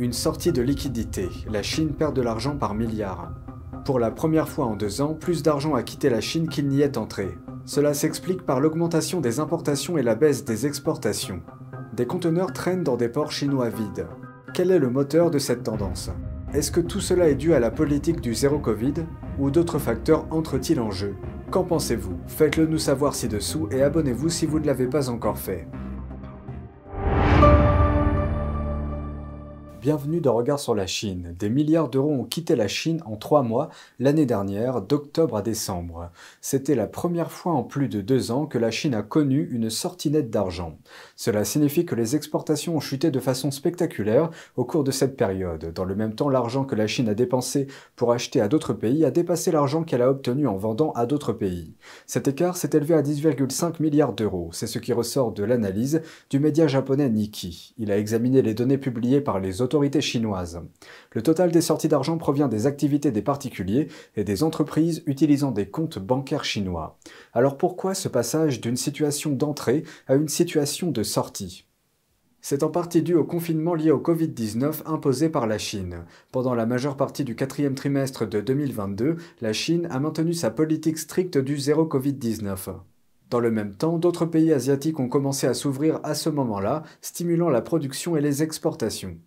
Une sortie de liquidité. La Chine perd de l'argent par milliards. Pour la première fois en deux ans, plus d'argent a quitté la Chine qu'il n'y est entré. Cela s'explique par l'augmentation des importations et la baisse des exportations. Des conteneurs traînent dans des ports chinois vides. Quel est le moteur de cette tendance? Est-ce que tout cela est dû à la politique du zéro Covid ou d'autres facteurs entrent-ils en jeu? Qu'en pensez-vous? Faites-le nous savoir ci-dessous et abonnez-vous si vous ne l'avez pas encore fait. Bienvenue dans Regard sur la Chine. Des milliards d'euros ont quitté la Chine en trois mois l'année dernière, d'octobre à décembre. C'était la première fois en plus de deux ans que la Chine a connu une sortie nette d'argent. Cela signifie que les exportations ont chuté de façon spectaculaire au cours de cette période. Dans le même temps, l'argent que la Chine a dépensé pour acheter à d'autres pays a dépassé l'argent qu'elle a obtenu en vendant à d'autres pays. Cet écart s'est élevé à 10,5 milliards d'euros. C'est ce qui ressort de l'analyse du média japonais Nikkei. Il a examiné les données publiées par les Le total des sorties d'argent provient des activités des particuliers et des entreprises utilisant des comptes bancaires chinois. Alors pourquoi ce passage d'une situation d'entrée à une situation de sortie? C'est en partie dû au confinement lié au Covid-19 imposé par la Chine. Pendant la majeure partie du quatrième trimestre de 2022, la Chine a maintenu sa politique stricte du zéro Covid-19. Dans le même temps, d'autres pays asiatiques ont commencé à s'ouvrir à ce moment-là, stimulant la production et les exportations.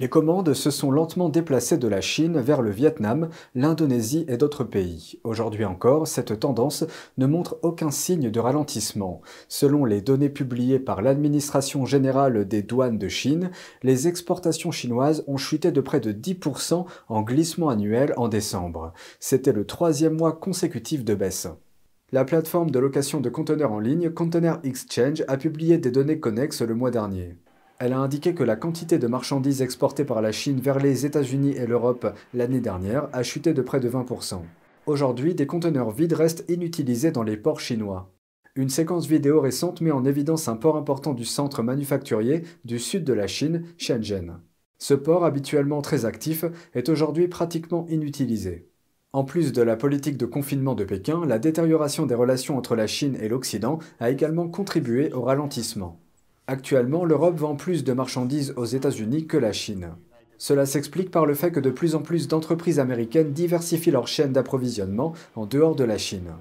Les commandes se sont lentement déplacées de la Chine vers le Vietnam, l'Indonésie et d'autres pays. Aujourd'hui encore, cette tendance ne montre aucun signe de ralentissement. Selon les données publiées par l'Administration générale des douanes de Chine, les exportations chinoises ont chuté de près de 10% en glissement annuel en décembre. C'était le troisième mois consécutif de baisse. La plateforme de location de conteneurs en ligne Container Exchange a publié des données connexes le mois dernier. Elle a indiqué que la quantité de marchandises exportées par la Chine vers les États-Unis et l'Europe l'année dernière a chuté de près de 20%. Aujourd'hui, des conteneurs vides restent inutilisés dans les ports chinois. Une séquence vidéo récente met en évidence un port important du centre manufacturier du sud de la Chine, Shenzhen. Ce port, habituellement très actif, est aujourd'hui pratiquement inutilisé. En plus de la politique de confinement de Pékin, la détérioration des relations entre la Chine et l'Occident a également contribué au ralentissement. Actuellement, l'Europe vend plus de marchandises aux États-Unis que la Chine. Cela s'explique par le fait que de plus en plus d'entreprises américaines diversifient leur chaîne d'approvisionnement en dehors de la Chine.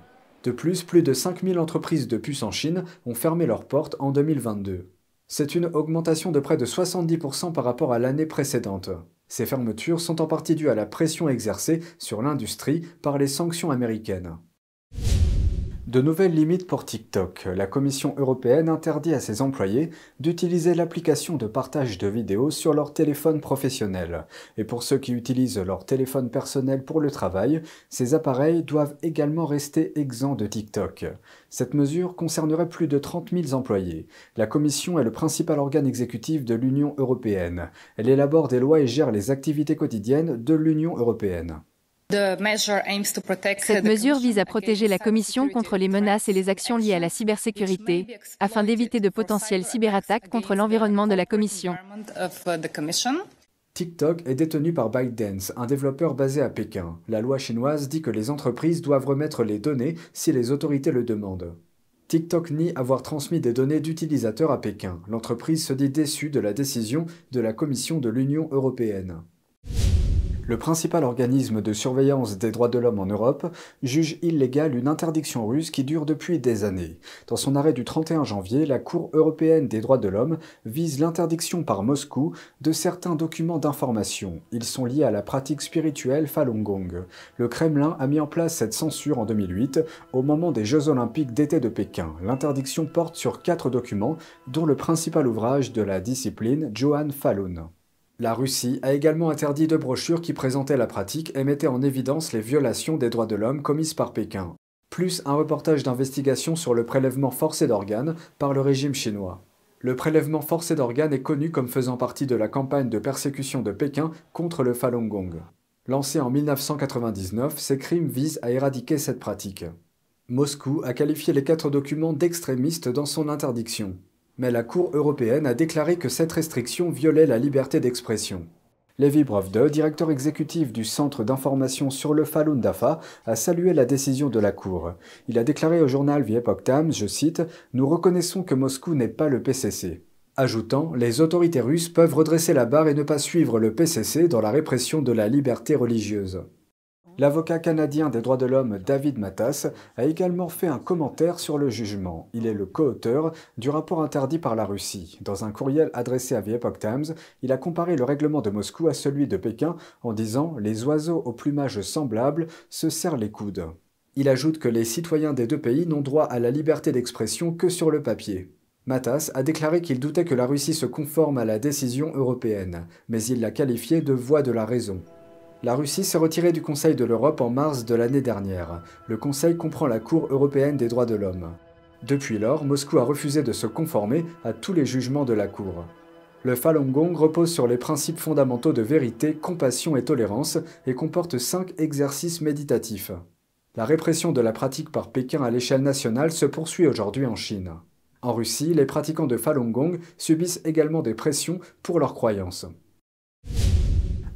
De plus, plus de 5000 entreprises de puces en Chine ont fermé leurs portes en 2022. C'est une augmentation de près de 70% par rapport à l'année précédente. Ces fermetures sont en partie dues à la pression exercée sur l'industrie par les sanctions américaines. De nouvelles limites pour TikTok. La Commission européenne interdit à ses employés d'utiliser l'application de partage de vidéos sur leur téléphone professionnel. Et pour ceux qui utilisent leur téléphone personnel pour le travail, ces appareils doivent également rester exempts de TikTok. Cette mesure concernerait plus de 30 000 employés. La Commission est le principal organe exécutif de l'Union européenne. Elle élabore des lois et gère les activités quotidiennes de l'Union européenne. Cette mesure vise à protéger la Commission contre les menaces et les actions liées à la cybersécurité, afin d'éviter de potentielles cyberattaques contre l'environnement de la Commission. TikTok est détenu par ByteDance, un développeur basé à Pékin. La loi chinoise dit que les entreprises doivent remettre les données si les autorités le demandent. TikTok nie avoir transmis des données d'utilisateurs à Pékin. L'entreprise se dit déçue de la décision de la Commission de l'Union européenne. Le principal organisme de surveillance des droits de l'homme en Europe juge illégale une interdiction russe qui dure depuis des années. Dans son arrêt du 31 janvier, la Cour européenne des droits de l'homme vise l'interdiction par Moscou de certains documents d'information. Ils sont liés à la pratique spirituelle Falun Gong. Le Kremlin a mis en place cette censure en 2008 au moment des Jeux olympiques d'été de Pékin. L'interdiction porte sur quatre documents, dont le principal ouvrage de la discipline Johann Falun. La Russie a également interdit deux brochures qui présentaient la pratique et mettaient en évidence les violations des droits de l'homme commises par Pékin, plus un reportage d'investigation sur le prélèvement forcé d'organes par le régime chinois. Le prélèvement forcé d'organes est connu comme faisant partie de la campagne de persécution de Pékin contre le Falun Gong. Lancé en 1999, ces crimes visent à éradiquer cette pratique. Moscou a qualifié les quatre documents d'extrémistes dans son interdiction mais la Cour européenne a déclaré que cette restriction violait la liberté d'expression. Levi Brovde, directeur exécutif du Centre d'information sur le Falun Dafa, a salué la décision de la Cour. Il a déclaré au journal The Epoch Times, je cite, Nous reconnaissons que Moscou n'est pas le PCC. ajoutant Les autorités russes peuvent redresser la barre et ne pas suivre le PCC dans la répression de la liberté religieuse. L'avocat canadien des droits de l'homme David Matas a également fait un commentaire sur le jugement. Il est le co-auteur du rapport interdit par la Russie. Dans un courriel adressé à The Epoch Times, il a comparé le règlement de Moscou à celui de Pékin en disant Les oiseaux au plumage semblable se serrent les coudes. Il ajoute que les citoyens des deux pays n'ont droit à la liberté d'expression que sur le papier. Matas a déclaré qu'il doutait que la Russie se conforme à la décision européenne, mais il l'a qualifiée de voie de la raison. La Russie s'est retirée du Conseil de l'Europe en mars de l'année dernière. Le Conseil comprend la Cour européenne des droits de l'homme. Depuis lors, Moscou a refusé de se conformer à tous les jugements de la Cour. Le Falun Gong repose sur les principes fondamentaux de vérité, compassion et tolérance et comporte cinq exercices méditatifs. La répression de la pratique par Pékin à l'échelle nationale se poursuit aujourd'hui en Chine. En Russie, les pratiquants de Falun Gong subissent également des pressions pour leurs croyances.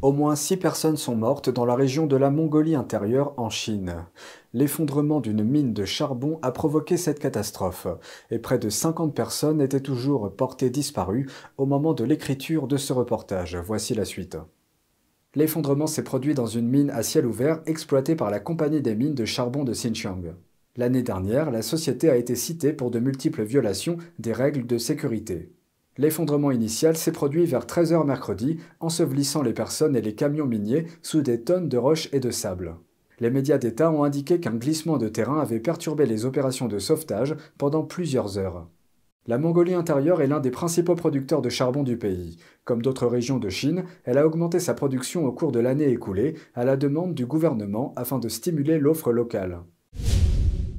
Au moins six personnes sont mortes dans la région de la Mongolie intérieure en Chine. L'effondrement d'une mine de charbon a provoqué cette catastrophe, et près de 50 personnes étaient toujours portées disparues au moment de l'écriture de ce reportage. Voici la suite. L'effondrement s'est produit dans une mine à ciel ouvert exploitée par la compagnie des mines de charbon de Xinjiang. L'année dernière, la société a été citée pour de multiples violations des règles de sécurité. L'effondrement initial s'est produit vers 13h mercredi, ensevelissant les personnes et les camions miniers sous des tonnes de roches et de sable. Les médias d'État ont indiqué qu'un glissement de terrain avait perturbé les opérations de sauvetage pendant plusieurs heures. La Mongolie intérieure est l'un des principaux producteurs de charbon du pays. Comme d'autres régions de Chine, elle a augmenté sa production au cours de l'année écoulée à la demande du gouvernement afin de stimuler l'offre locale.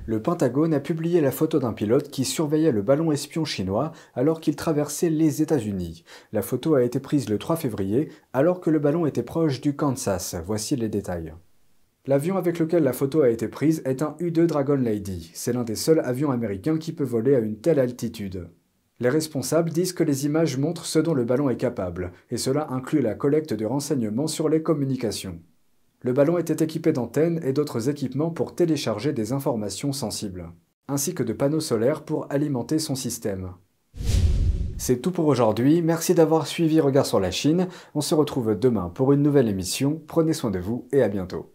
Le Pentagone a publié la photo d'un pilote qui surveillait le ballon espion chinois alors qu'il traversait les États-Unis. La photo a été prise le 3 février alors que le ballon était proche du Kansas. Voici les détails. L'avion avec lequel la photo a été prise est un U-2 Dragon Lady. C'est l'un des seuls avions américains qui peut voler à une telle altitude. Les responsables disent que les images montrent ce dont le ballon est capable, et cela inclut la collecte de renseignements sur les communications. Le ballon était équipé d'antennes et d'autres équipements pour télécharger des informations sensibles, ainsi que de panneaux solaires pour alimenter son système. C'est tout pour aujourd'hui, merci d'avoir suivi Regard sur la Chine, on se retrouve demain pour une nouvelle émission, prenez soin de vous et à bientôt.